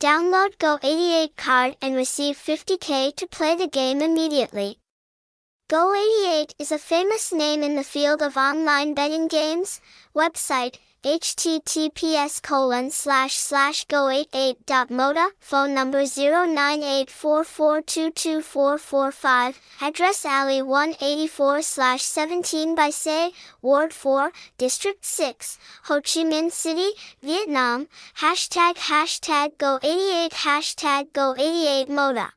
Download Go88 card and receive 50k to play the game immediately. Go88 is a famous name in the field of online betting games. Website https colon slash slash go88.moda phone number 0984422445 address alley 184 slash 17 Bãi Sậy ward 4 district 6 ho chi minh city vietnam. Hashtag hashtag go88 hashtag go88 moda